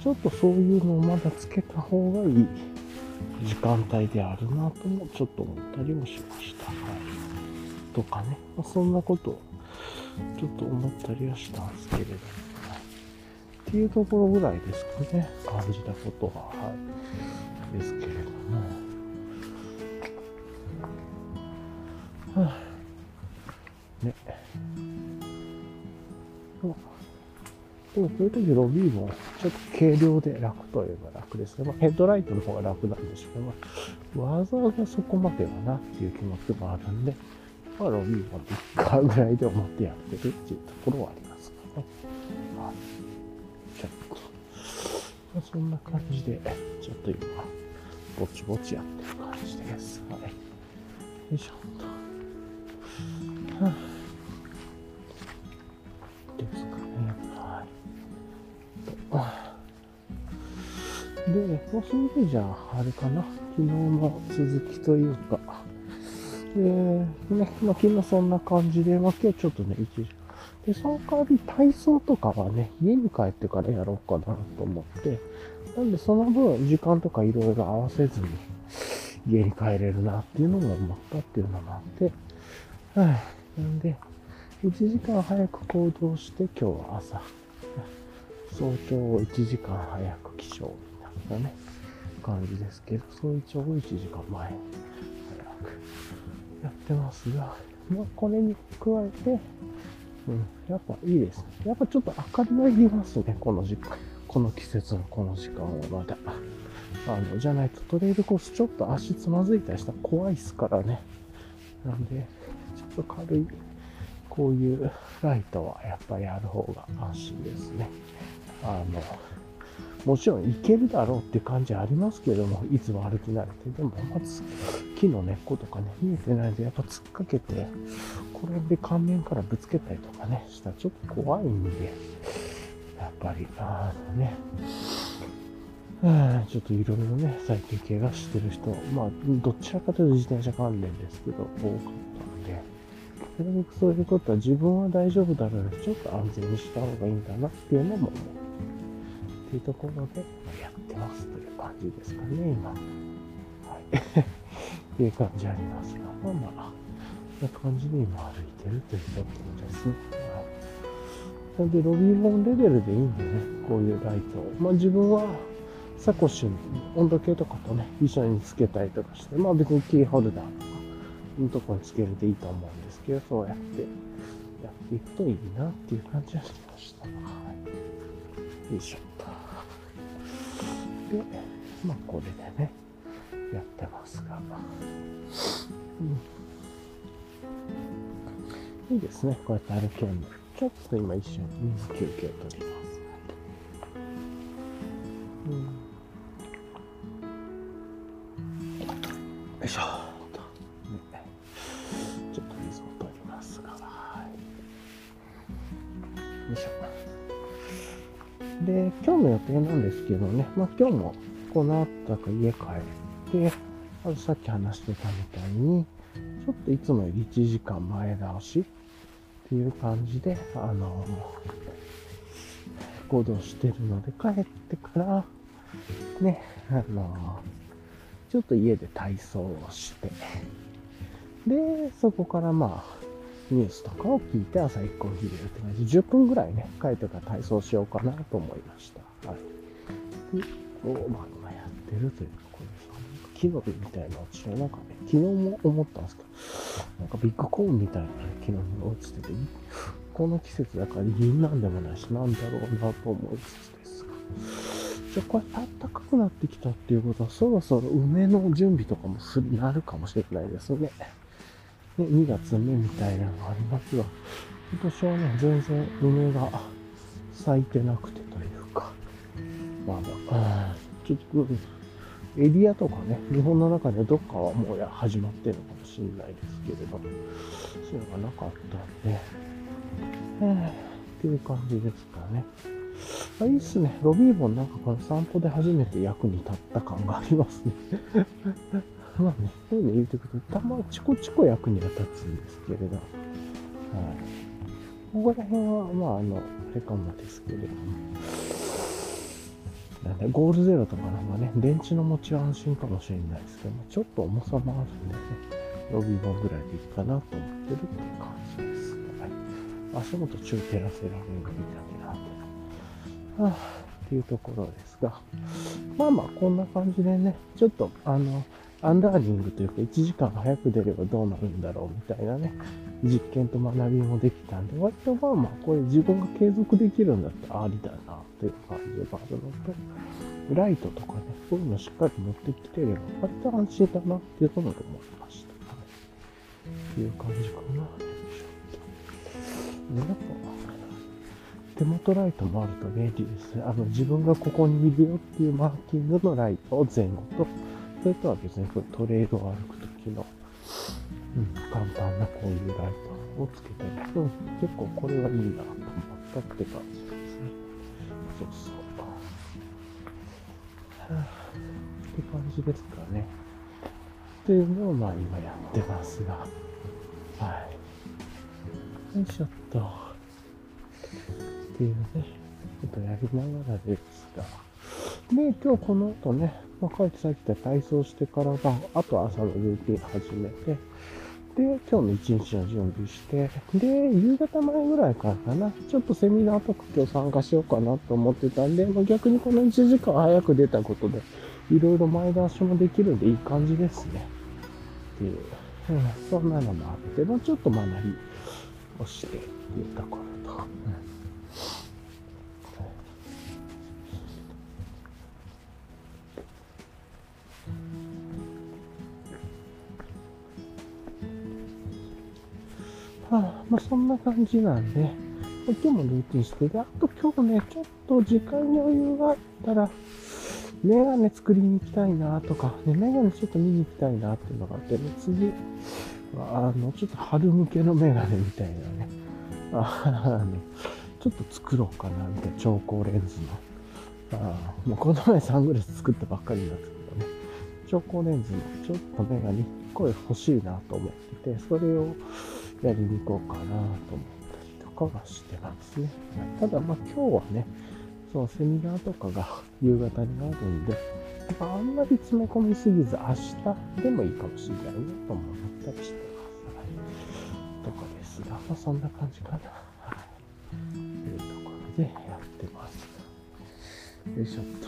[SPEAKER 1] ちょっとそういうのをまだつけた方がいい時間帯であるなとも、ちょっと思ったりもしました。はい。とかね、まあ、そんなことを、ちょっと思ったりはしたんですけれども、っていうところぐらいですかね、感じたことは。はい。ですけれども、はあ、ね。でも、こういう時ロビーもちょっと軽量で楽といえば楽ですね。まあ、ヘッドライトの方が楽なんでしょうけど、わざわざそこまではなっていう気持ちもあるんで、まあ、ロビーもいっかぐらいで思ってやってるっていうところはありますかね。まあ、そんな感じで、ちょっと今、ぼちぼちやってる感じです。はい。よいしょっと。はあ、ですかね。はい。で、もうそれでじゃあ、あれかな。昨日の続きというか、で、ね、まあ、昨日そんな感じで、まあ、今日ちょっとね、一時で、その代わり体操とかはね、家に帰ってからやろうかなと思って、なんでその分時間とかいろいろ合わせずに家に帰れるなっていうのも思ったっていうのもあって、はい。なんで、1時間早く行動して今日は朝、早朝1時間早く起床みたいなね、感じですけど、早朝を1時間前早くやってますが、まあこれに加えて、うん、やっぱいいです。やっぱちょっと明かりがいりますね、この時間。この季節のこの時間はまだ。あの、じゃないとトレイルコースちょっと足つまずいたりしたら怖いっすからね。なんで、ちょっと軽い、こういうライトはやっぱりある方が安心ですね。あの、もちろん行けるだろうって感じありますけども、いつも歩き慣れて、でもまず木の根っことかね、見えてないで、やっぱ突っかけて、これで顔面からぶつけたりとかね、したらちょっと怖いんで、やっぱり、あのね、ちょっといろいろね、最近怪我してる人、まあ、どちらかというと自転車関連ですけど、多かったので、なるべくそういうことは自分は大丈夫だろうちょっと安全にした方がいいんだなっていうのも思う。っていうところで、やってますという感じですかね、今。はい。っていう感じありますが、まあまあ、こんな感じで今歩いてるというところですね。なんで、ロビーモンレベルでいいんでね、こういうライトを。まあ自分は、サコッシュに温度計とかとね、一緒につけたりとかして、まあ別にキーホルダーとか、のとこにつけるでいいと思うんですけど、そうやってやっていくといいなっていう感じはしました。はい。よいしょ。で、まあこれでね、やってますが。うん。いいですね。こうやって歩けるの。ちょっと今一瞬水休憩を取ります。うん、よいしょと、ね、ちょっと水を取りますが、はい。よいしょ。で、今日の予定なんですけどね、まあ今日もこの後か家帰って、あとさっき話してたみたいに、ちょっといつもより1時間前倒しっていう感じで、あの、行動してるので、帰ってから、ね、あの、ちょっと家で体操をして、で、そこからまあ、ニュースとかを聞いて朝一個切れるって感じで、10分ぐらいね、帰ってから体操しようかなと思いました。はい。で、こう、まあ、今やってるというか、これさ、木の実みたいな私はなんかね、昨日も思ったんですけど、なんかビッグコーンみたいな、ね、木の実が落ちてて、この季節だから銀なんでもないし、なんだろうなと思いつつですが。じゃあこれ暖かくなってきたっていうことは、そろそろ梅の準備とかもする、なるかもしれないですね。ね、2月目みたいなのがありますが、今年はね、全然梅が咲いてなくてというか、まだ、ちょっと、エリアとかね、日本の中でどっかはもうや始まってるのかもしれないですけれど、そういうのがなかったんで、えー、っていう感じですかね。あいいっすね。ロビーボンなんかこの散歩で初めて役に立った感がありますね。まあね、そういうの言うてくると、たまちこちこ役には立つんですけれど、はい。ここら辺は、まあ、あの、あれかもですけれども、なんだ、ゴールゼロとかのまね、電池の持ちは安心かもしれないですけど、ちょっと重さもあるんでね、ロビー本ぐらいでいいかなと思ってるっていう感じです。はい。足元中照らせられるのいいな。はあっていうところですが、まあまあこんな感じでね、ちょっとあの、アンダーリングというか1時間早く出ればどうなるんだろうみたいなね、実験と学びもできたんで、割とまあまあこれ自分が継続できるんだったらありだなという感じがあるのと、ライトとかね、そういうのしっかり持ってきてれば割と安心だなっていうところで思いました。はい。っていう感じかな。で、やっぱ、手元ライトもあると便利ですね。あの、自分がここにいるよっていうマーキングのライトを前後と、それとは別にトレイルを歩くときの、うん、簡単なこういうライトをつけてると、結構これはいいなと思ったって感じですね。そうそう。はあ、って感じですかね。っていうのをまあ今やってますが、はい。よいしょっと。っていうね、ことやりながらですが、で、今日この後ね、まあ、帰ってさっき言った体操してからが、あと朝のルーティン始めて、で、今日の一日の準備して、で、夕方前ぐらいからかな、ちょっとセミナーとか今日参加しようかなと思ってたんで、まあ、逆にこの1時間早く出たことで、いろいろ前出しもできるんでいい感じですね。っていう、うん、そんなのもあって、まあ、ちょっと学びをしてっていうところと、うんあ、まあそんな感じなんで、今日もルーティンして、で、あと今日ね、ちょっと時間余裕があったら、メガネ作りに行きたいなとか、ね、メガネちょっと見に行きたいなっていうのがあってね、次は、あの、ちょっと春向けのメガネみたいなね、あの、ちょっと作ろうかな、みたいな、超光レンズの。あもうこの前サングラス作ったばっかりなんですけどね、超光レンズのちょっとメガネ1個欲しいなと思ってて、それを、やりに行こうかなと思ったりとかはしてますね。ただまあ今日はね、そのセミナーとかが夕方にあるんで、まあ、あんまり詰め込みすぎず明日でもいいかもしれないなと思ったりしてます。はい、とかですが、まあそんな感じかな。はい。というところでやってます。よいしょっと。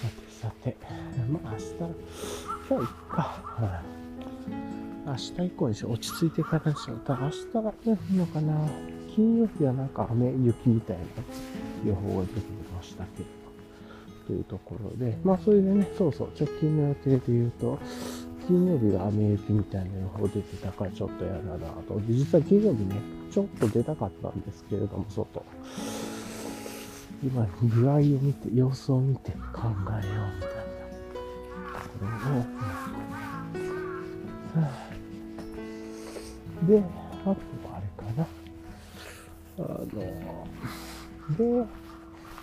[SPEAKER 1] さてさて、まあ明日、今日いっか。はい明日以降にし落ち着いていからにしよう。ただ明日はね、いいのかな。金曜日はなんか雨、雪みたいな予報が出てきましたけど。というところで、まあそれでね、そうそう、直近の予定で言うと、金曜日が雨雪みたいな予報出てたからちょっとやだなと。で、実は金曜日ね、ちょっと出たかったんですけれども、外。今、具合を見て、様子を見て考えようみたいな。これを、はあで、あとはあれかな。あの、で、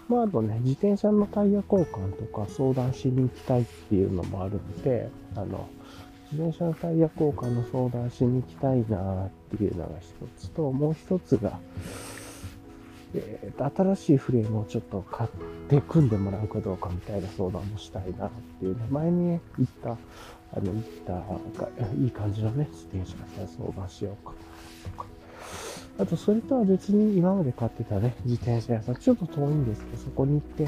[SPEAKER 1] まあ、あとね、自転車のタイヤ交換とか相談しに行きたいっていうのもあるんで、あの、自転車のタイヤ交換の相談しに行きたいなっていうのが一つと、もう一つが、えー、新しいフレームをちょっと買って組んでもらうかどうかみたいな相談もしたいなっていうね、前に言ったあの、いったいい感じのね、自転車さ、相談しようかとか。あと、それとは別に今まで買ってたね、自転車屋さん、ちょっと遠いんですけど、そこに行って、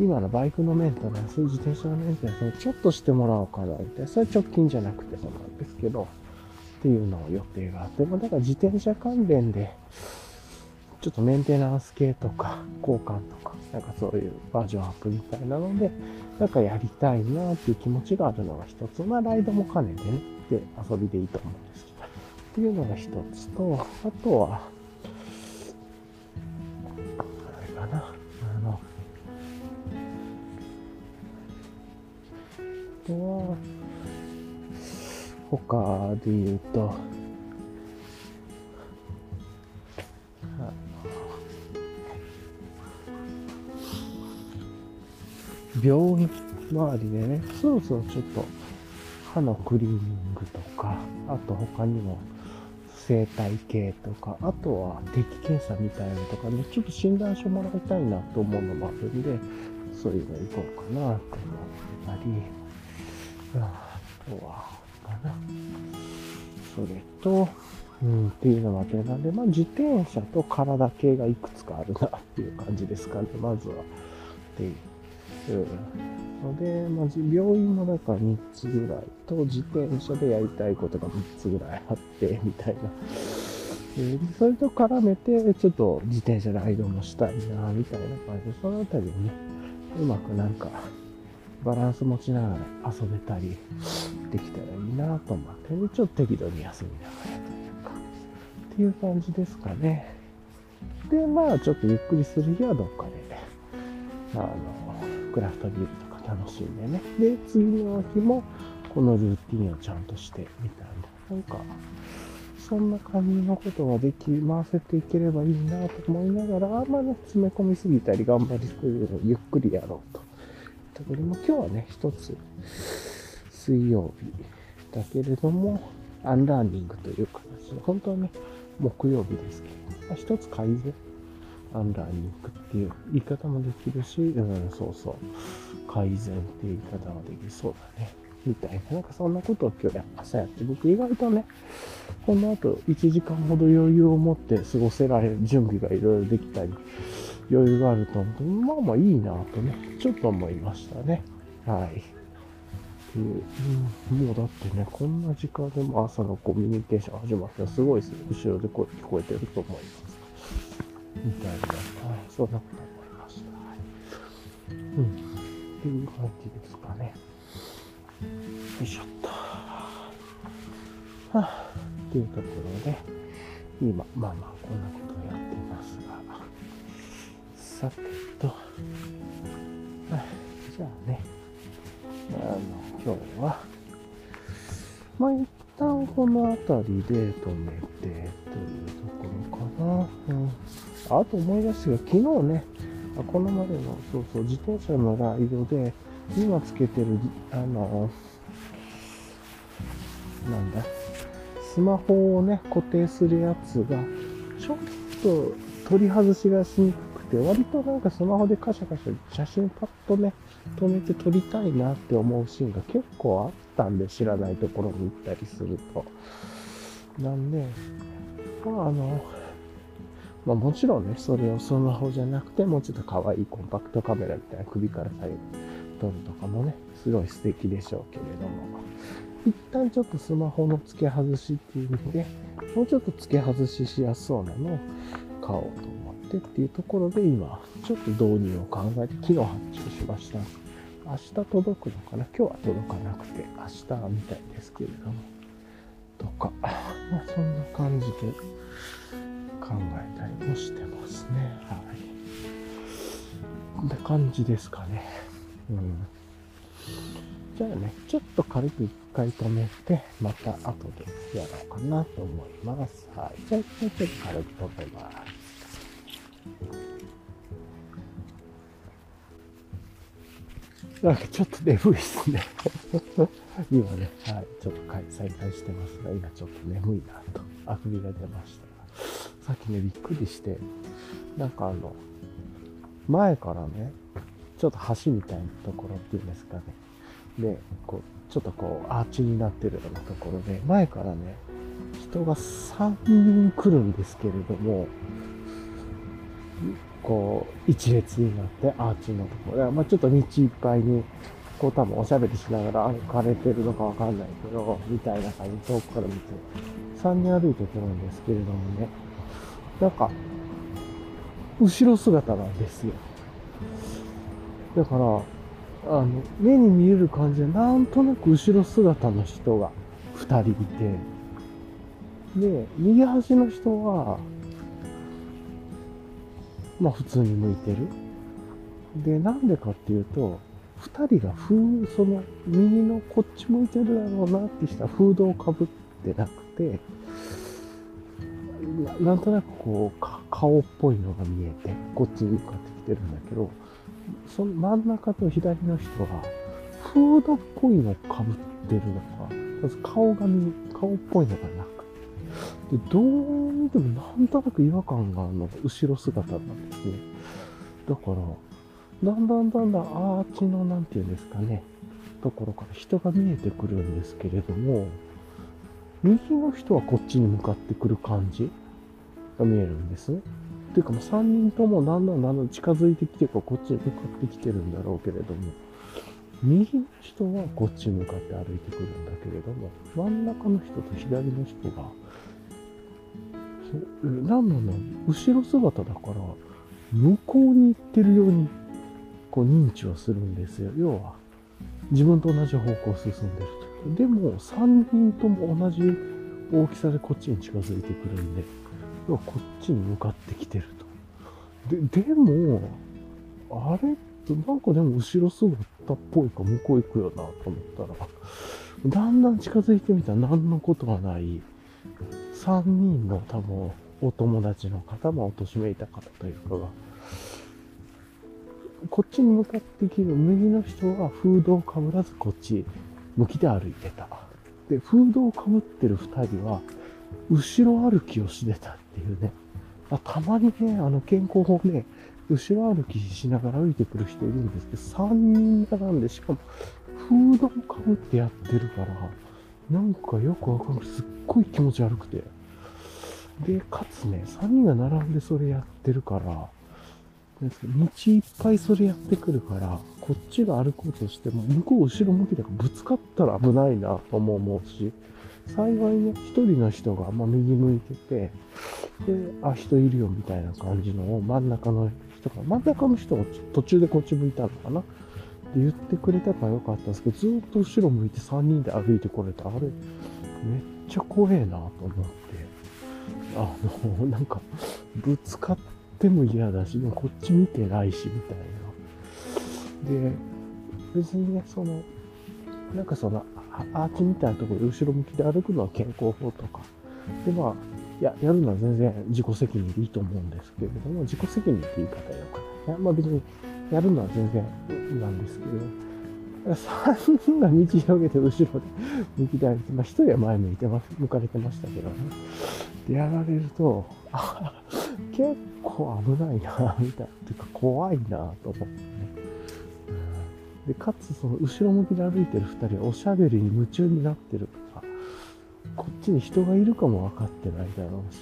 [SPEAKER 1] 今のバイクのメンテナンス、自転車のメンテナンスをちょっとしてもらおうかな、みたいな。それは直近じゃなくてそうなんですけど、っていうのを予定があって、まあ、だから自転車関連で、ちょっとメンテナンス系とか、交換とか、なんかそういうバージョンアップみたいなので、なんかやりたいなっていう気持ちがあるのが一つ。まあ、ライドも兼ねてね、で、遊びでいいと思うんですけど。っていうのが一つと、あとは、あれかな、あの、あとは、他で言うと、病院周りでね、そろそろちょっと歯のクリーニングとか、あと他にも生態系とか、あとは定期検査みたいなのとかね、ちょっと診断書もらいたいなと思うのもあるんで、そういうの行こうかなと思ったり、あとは、かな。それと、うん、っていうのもあってなんで、まあ自転車と体系がいくつかあるなっていう感じですかね、まずは。っていうので、まあ、病院もだか3つぐらいと、自転車でやりたいことが3つぐらいあって、みたいな。でそれと絡めて、ちょっと自転車ライドもしたいな、みたいな感じで、そのあたりにね、うまくなんか、バランス持ちながら遊べたりできたらいいなと思って、でちょっと適度に休みながらというか、っていう感じですかね。で、まあ、ちょっとゆっくりする日はどっかで、あの、クラフトビールとか楽しんでね。で、次の日もこのルーティンをちゃんとしてみたいな。なんか、そんな感じのことができ、回せていければいいなと思いながら、あんまね、詰め込みすぎたり頑張りすぎるのゆっくりやろうと。ところも今日はね、一つ、水曜日だけれども、アンラーニングという形で、本当はね、木曜日ですけど、まあ、一つ改善アンラーニングっていう言い方もできるし、うん、そうそう、改善っていう言い方ができそうだね。みたいな。なんかそんなことを今日朝やって、僕意外とね、この後1時間ほど余裕を持って過ごせられる準備がいろいろできたり、余裕があると思うと、まあまあいいなとね、ちょっと思いましたね。はい。っていう、うん、もうだってね、こんな時間でも朝のコミュニケーション始まったらすごい。後ろで声聞こえてると思います。みたいな、はいそんなこと思いました。はい。うん。っていう感じですかね。よいしょっと。はあ、っていうところで、今、まあまあ、こんなことをやってますが、さてと、はあ、じゃあね、あの、今日は、まあ、一旦この辺りで止めてというところかな。うんあと思い出しが、昨日ね、このまでの、そうそう、自転車のライドで、今つけてる、あの、なんだ、スマホをね、固定するやつが、ちょっと取り外しがしにくくて、割となんかスマホでカシャカシャ写真パッとね、止めて撮りたいなって思うシーンが結構あったんで、知らないところに行ったりすると。なんで、まああの、まあもちろんね、それをスマホじゃなくて、もうちょっと可愛いコンパクトカメラみたいな首から最後撮るとかもね、すごい素敵でしょうけれども、一旦ちょっとスマホの付け外しっていう意味で、もうちょっと付け外ししやすそうなのを買おうと思ってっていうところで今、ちょっと導入を考えて昨日発注しました。明日届くのかな？今日は届かなくて、明日みたいですけれども。とか、まあそんな感じで、考えたりもしてますね。はい。こんな感じですかね。うん。じゃあね、ちょっと軽く一回止めて、また後でやろうかなと思います。はい。じゃあ、ちょっと軽く止めます。なんかちょっと眠いっすね 今ね、はい、ちょっと再開してますが、今ちょっと眠いなと、あくびが出ました。さっきね、びっくりして、なんかあの、前からね、ちょっと橋みたいなところっていうんですかね、で、こう、ちょっとこう、アーチになってるようなところで、前からね、人が3人来るんですけれども、こう、一列になってアーチのところ。で、まあちょっと道いっぱいに、こう多分おしゃべりしながら歩かれてるのかわかんないけど、みたいな感じ、遠くから見て、3人歩いてくるんですけれどもね、なんか、後ろ姿なんですよ。だから、あの、目に見える感じで、なんとなく後ろ姿の人が2人いて、で、右端の人は、まあ普通に向いてる。で、なんでかっていうと、二人が風、その右のこっち向いてるだろうなってしたフードをかぶってなくて、なんとなくこう、顔っぽいのが見えて、こっちに向かってきてるんだけど、その真ん中と左の人が、フードっぽいのをかぶってるのか、まず顔が見、顔っぽいのがなくて、で、どう見てもなんとなく違和感があるのが後ろ姿なんですね。だから、だんだんだんだんアーチの、なんていうんですかね、ところから人が見えてくるんですけれども、右の人はこっちに向かってくる感じが見えるんです。っていうか、もう3人ともだんだんだんだん近づいてきてこっちに向かってきてるんだろうけれども、右の人はこっちに向かって歩いてくるんだけれども、真ん中の人と左の人が、そなの？後ろ姿だから、向こうに行ってるように、こう認知をするんですよ。要は、自分と同じ方向を進んでると。でも、3人とも同じ大きさでこっちに近づいてくるんで、こっちに向かってきてると。で、でも、あれなんかでも後ろ姿っぽいか向こう行くよなと思ったら、だんだん近づいてみたら何のことがない、3人の多分お友達の方、まあお年めいた方というかが、こっちに向かってきる右の人はフードをかぶらずこっち向きで歩いてた。で、フードをかぶってる2人は、後ろ歩きをしてたっていうね。あたまにね、あの健康法ね、後ろ歩きしながら歩いてくる人いるんですけど、3人並んで、しかも、フードをかぶってやってるから、なんかよくわかんない。すっごい気持ち悪くて。で、かつね、3人が並んでそれやってるから、道いっぱいそれやってくるから、こっちが歩こうとしても、向こう後ろ向きだからぶつかったら危ないなとも思うし、幸いね、一人の人が、まあ、右向いてて、で、あ、人いるよみたいな感じのを真ん中の人が、真ん中の人が途中でこっち向いたのかな？で、言ってくれたからよかったんですけど、ずっと後ろ向いて3人で歩いてこれた。あれ、めっちゃ怖えなと思って。あの、なんか、ぶつかっても嫌だし、でもこっち見てないし、みたいな。で、別にね、その、なんかその、アーチみたいなところで後ろ向きで歩くのは健康法とか。で、まあ、や、やるのは全然自己責任でいいと思うんですけれども、自己責任って言い方よかないや、まあ別に、やるのは全然なんですけど、3人が道広げて後ろで向きで歩いて、まあ一人は前向いてます、向かれてましたけどね。で、やられると、あ、結構危ないな、みたいな、ていうか怖いな、と思ってね。で、かつその後ろ向きで歩いてる二人はおしゃべりに夢中になってるとか、こっちに人がいるかも分かってないだろうし、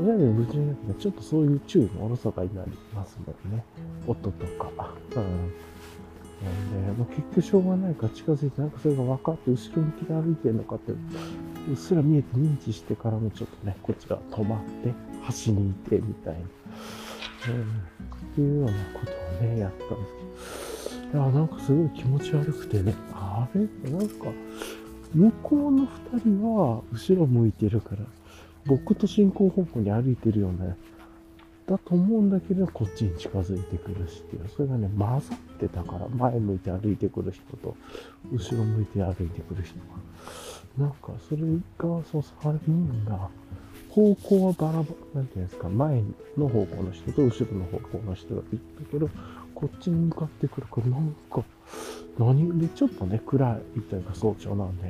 [SPEAKER 1] おしゃべりに夢中になってたらちょっとそういう注意もおろそかになりますもんね。音とか。うん。なんで、まあ、結局しょうがないから近づいて、なんかそれが分かって、後ろ向きで歩いてるのかって、うっすら見えて認知してからもちょっとね、こっちが止まって、端にいて、みたいな。うん。っていうようなことをね、やったんですけど。いや、なんかすごい気持ち悪くてね、あれ？なんか、向こうの二人は後ろ向いてるから、僕と進行方向に歩いてるよね。だと思うんだけど、こっちに近づいてくるしっていう。それがね、混ざってたから、前向いて歩いてくる人と、後ろ向いて歩いてくる人が。なんか、それが、その3人が、方向はバラバラ、なんていうんですか、前の方向の人と後ろの方向の人がいったけど、こっちに向かってくるか、なんか、何で、ちょっとね、暗いというか早朝なんで、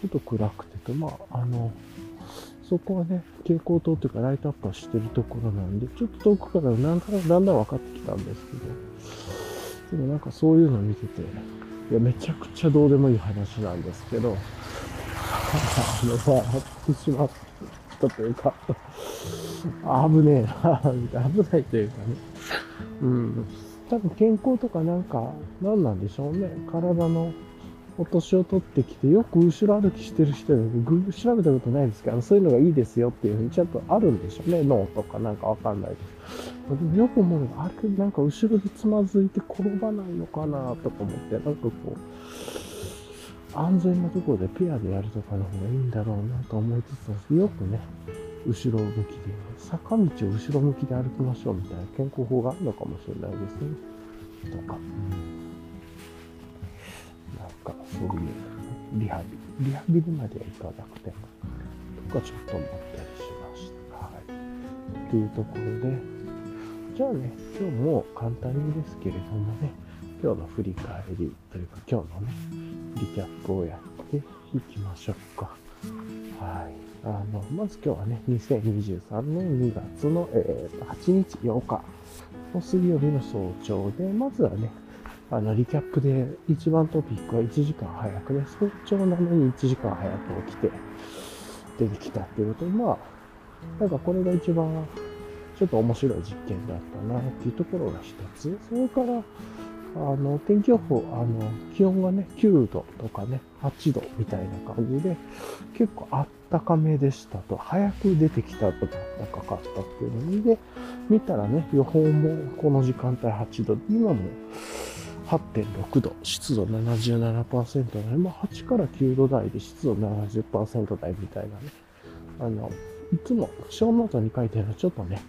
[SPEAKER 1] ちょっと暗くてと、まあ、あの、そこはね、蛍光灯というかライトアップはしてるところなんで、ちょっと遠くからなんとなくだんだん分かってきたんですけど、でもなんかそういうのを見てて、いや、めちゃくちゃどうでもいい話なんですけど、あの、笑ってしまったというか、危ねえな、危ないというかね。うん。多分健康とかなんか、何なんでしょうね。体のお年を取ってきて、よく後ろ歩きしてる人で、グ調べたことないですけど、そういうのがいいですよっていうふうにちゃんとあるんでしょうね。脳とかなんかわかんないです。でもよく思うあれなんか後ろでつまずいて転ばないのかなとか思って、なんかこう、安全なところでペアでやるとかの方がいいんだろうなと思いつつ、よくね、後ろ向きで、坂道を後ろ向きで歩きましょうみたいな健康法があるのかもしれないですね。とか、なんかそういうリハビリ、リハビリまではいかなくて、とかちょっと思ったりしました。はい。っていうところで、じゃあね、今日も簡単にですけれどもね、今日の振り返りというか今日のね、リキャップをやっていきましょうか。はい。あの、まず今日はね、2023年2月の、えー、8日、8日の水曜日の早朝で、まずはね、あの、リキャップで一番トピックは1時間早くね、早朝なのに1時間早く起きて出てきたっていうことで、まあ、なんかこれが一番ちょっと面白い実験だったなっていうところが一つ。それから、あの、天気予報、あの、気温がね、9度とかね、8度みたいな感じで、結構あったかめでしたと、早く出てきたとか、高かったっていうので、見たらね、予報もこの時間帯8度、今も8.6度、湿度77%なので、まあ8から9度台で湿度70%台みたいなね、あの、いつも小ノートに書いてるのちょっとね、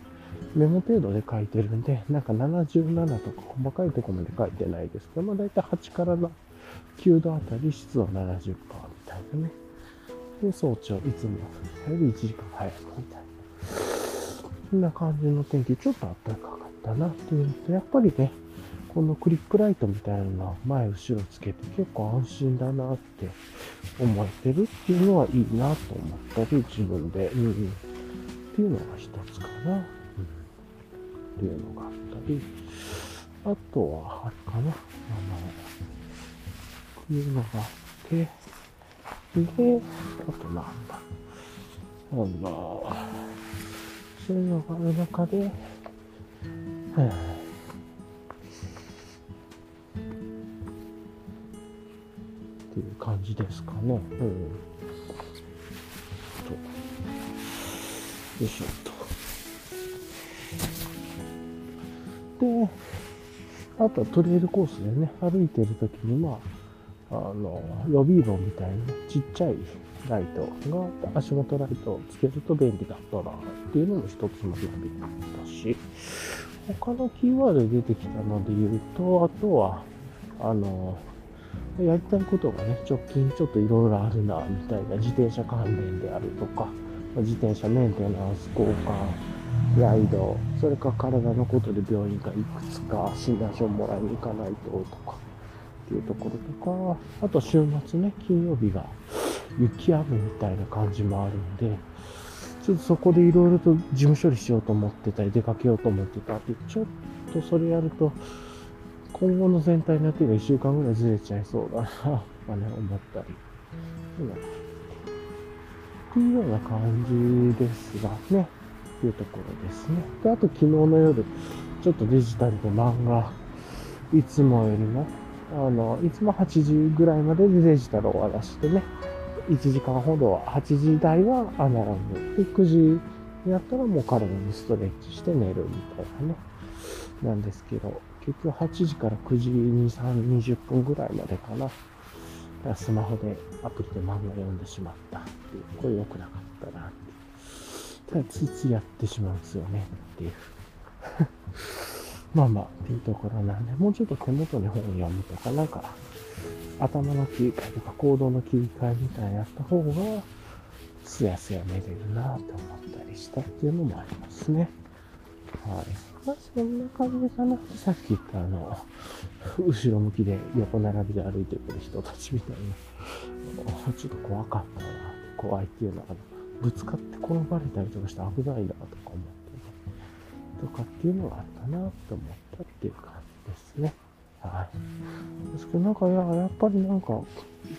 [SPEAKER 1] メモ程度で書いてるんで、なんか77とか細かいところまで書いてないですけど、まあ大体8から9度あたり湿度70%みたいなね。で、早朝、いつもより1時間早くみたいな。そんな感じの天気、ちょっと暖かかったなっていうのと、やっぱりね、このクリップライトみたいなのは前後ろつけて結構安心だなって思えてるっていうのはいいなと思ったり、自分で、うん、っていうのが一つかな。っていうのがあったり、あとは、あれかな、あの、こういうのがあって、で、あとなんだ、あの、そういうのがある中で、はい、っていう感じですかね。うん。と、よいしょと。で、あとはトレイルコースでね、歩いてる時に、まあ、あの、予備炉みたいなちっちゃいライトが、足元ライトをつけると便利だったなっていうのも一つの予備だったし、他のキーワードで出てきたので言うと、あとは、あの、やりたいことがね、直近ちょっといろいろあるな、みたいな自転車関連であるとか、自転車メンテナンス交換、ライド、それか体のことで病院がいくつか診断書をもらいに行かないととか、っていうところとか、あと週末ね、金曜日が雪雨みたいな感じもあるんで、ちょっとそこでいろいろと事務処理しようと思ってたり、出かけようと思ってたり、ちょっとそれやると、今後の全体の予定が1週間ぐらいずれちゃいそうだな、とかね、思ったり。っていうような感じですがね。いうところですね。で、あと昨日の夜、ちょっとデジタルで漫画、いつもよりも、あの、いつも8時ぐらいまででデジタルを終わらしてね、1時間ほどは、8時台はアナログ。で、9時になったらもう体にストレッチして寝るみたいなね。なんですけど、結局8時から9時2、3、20分ぐらいまでかな。スマホでアプリで漫画読んでしまったっていう、これ良くなかったなってただついついやってしまうんですよねっていう。まあまあ、っていうところなんで、もうちょっと手元に本を読むとか、なんか、頭の切り替えとか行動の切り替えみたいなやった方が、すやすや寝れるなって思ったりしたっていうのもありますね。はい。まあ、そんな感じかな。さっき言ったあの、後ろ向きで横並びで歩いてくる人たちみたいな、ちょっと怖かったな、怖いっていうのは、ぶつかって転ばれたりとかして危ないなとか思ってね、とかっていうのがあったなと思ったっていう感じですね。はい。ですけど、なんかや、やっぱりなんか、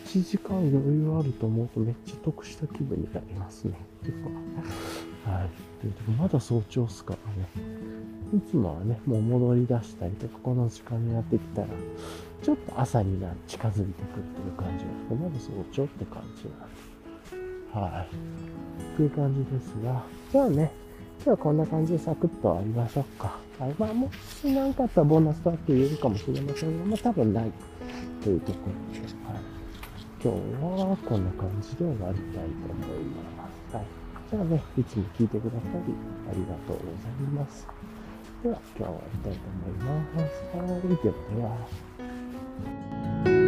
[SPEAKER 1] 1時間余裕あると思うとめっちゃ得した気分になりますね。っていうかはい。というとまだ早朝っすからね。いつもはね、もう戻り出したりとか、この時間になってきたら、ちょっと朝にな近づいてくるっていう感じがまだ早朝って感じなんで。はい。っていう感じですが、じゃあね、今日はこんな感じでサクッとありましょうか。はい。まあ、もし何かあったらボーナスだって言えるかもしれませんが、まあ多分ないというところで、はい。今日はこんな感じで終わりたいと思います。はい。じゃあね、いつも聞いてくださりありがとうございます。では、今日は終わりたいと思います。はい。ではでは。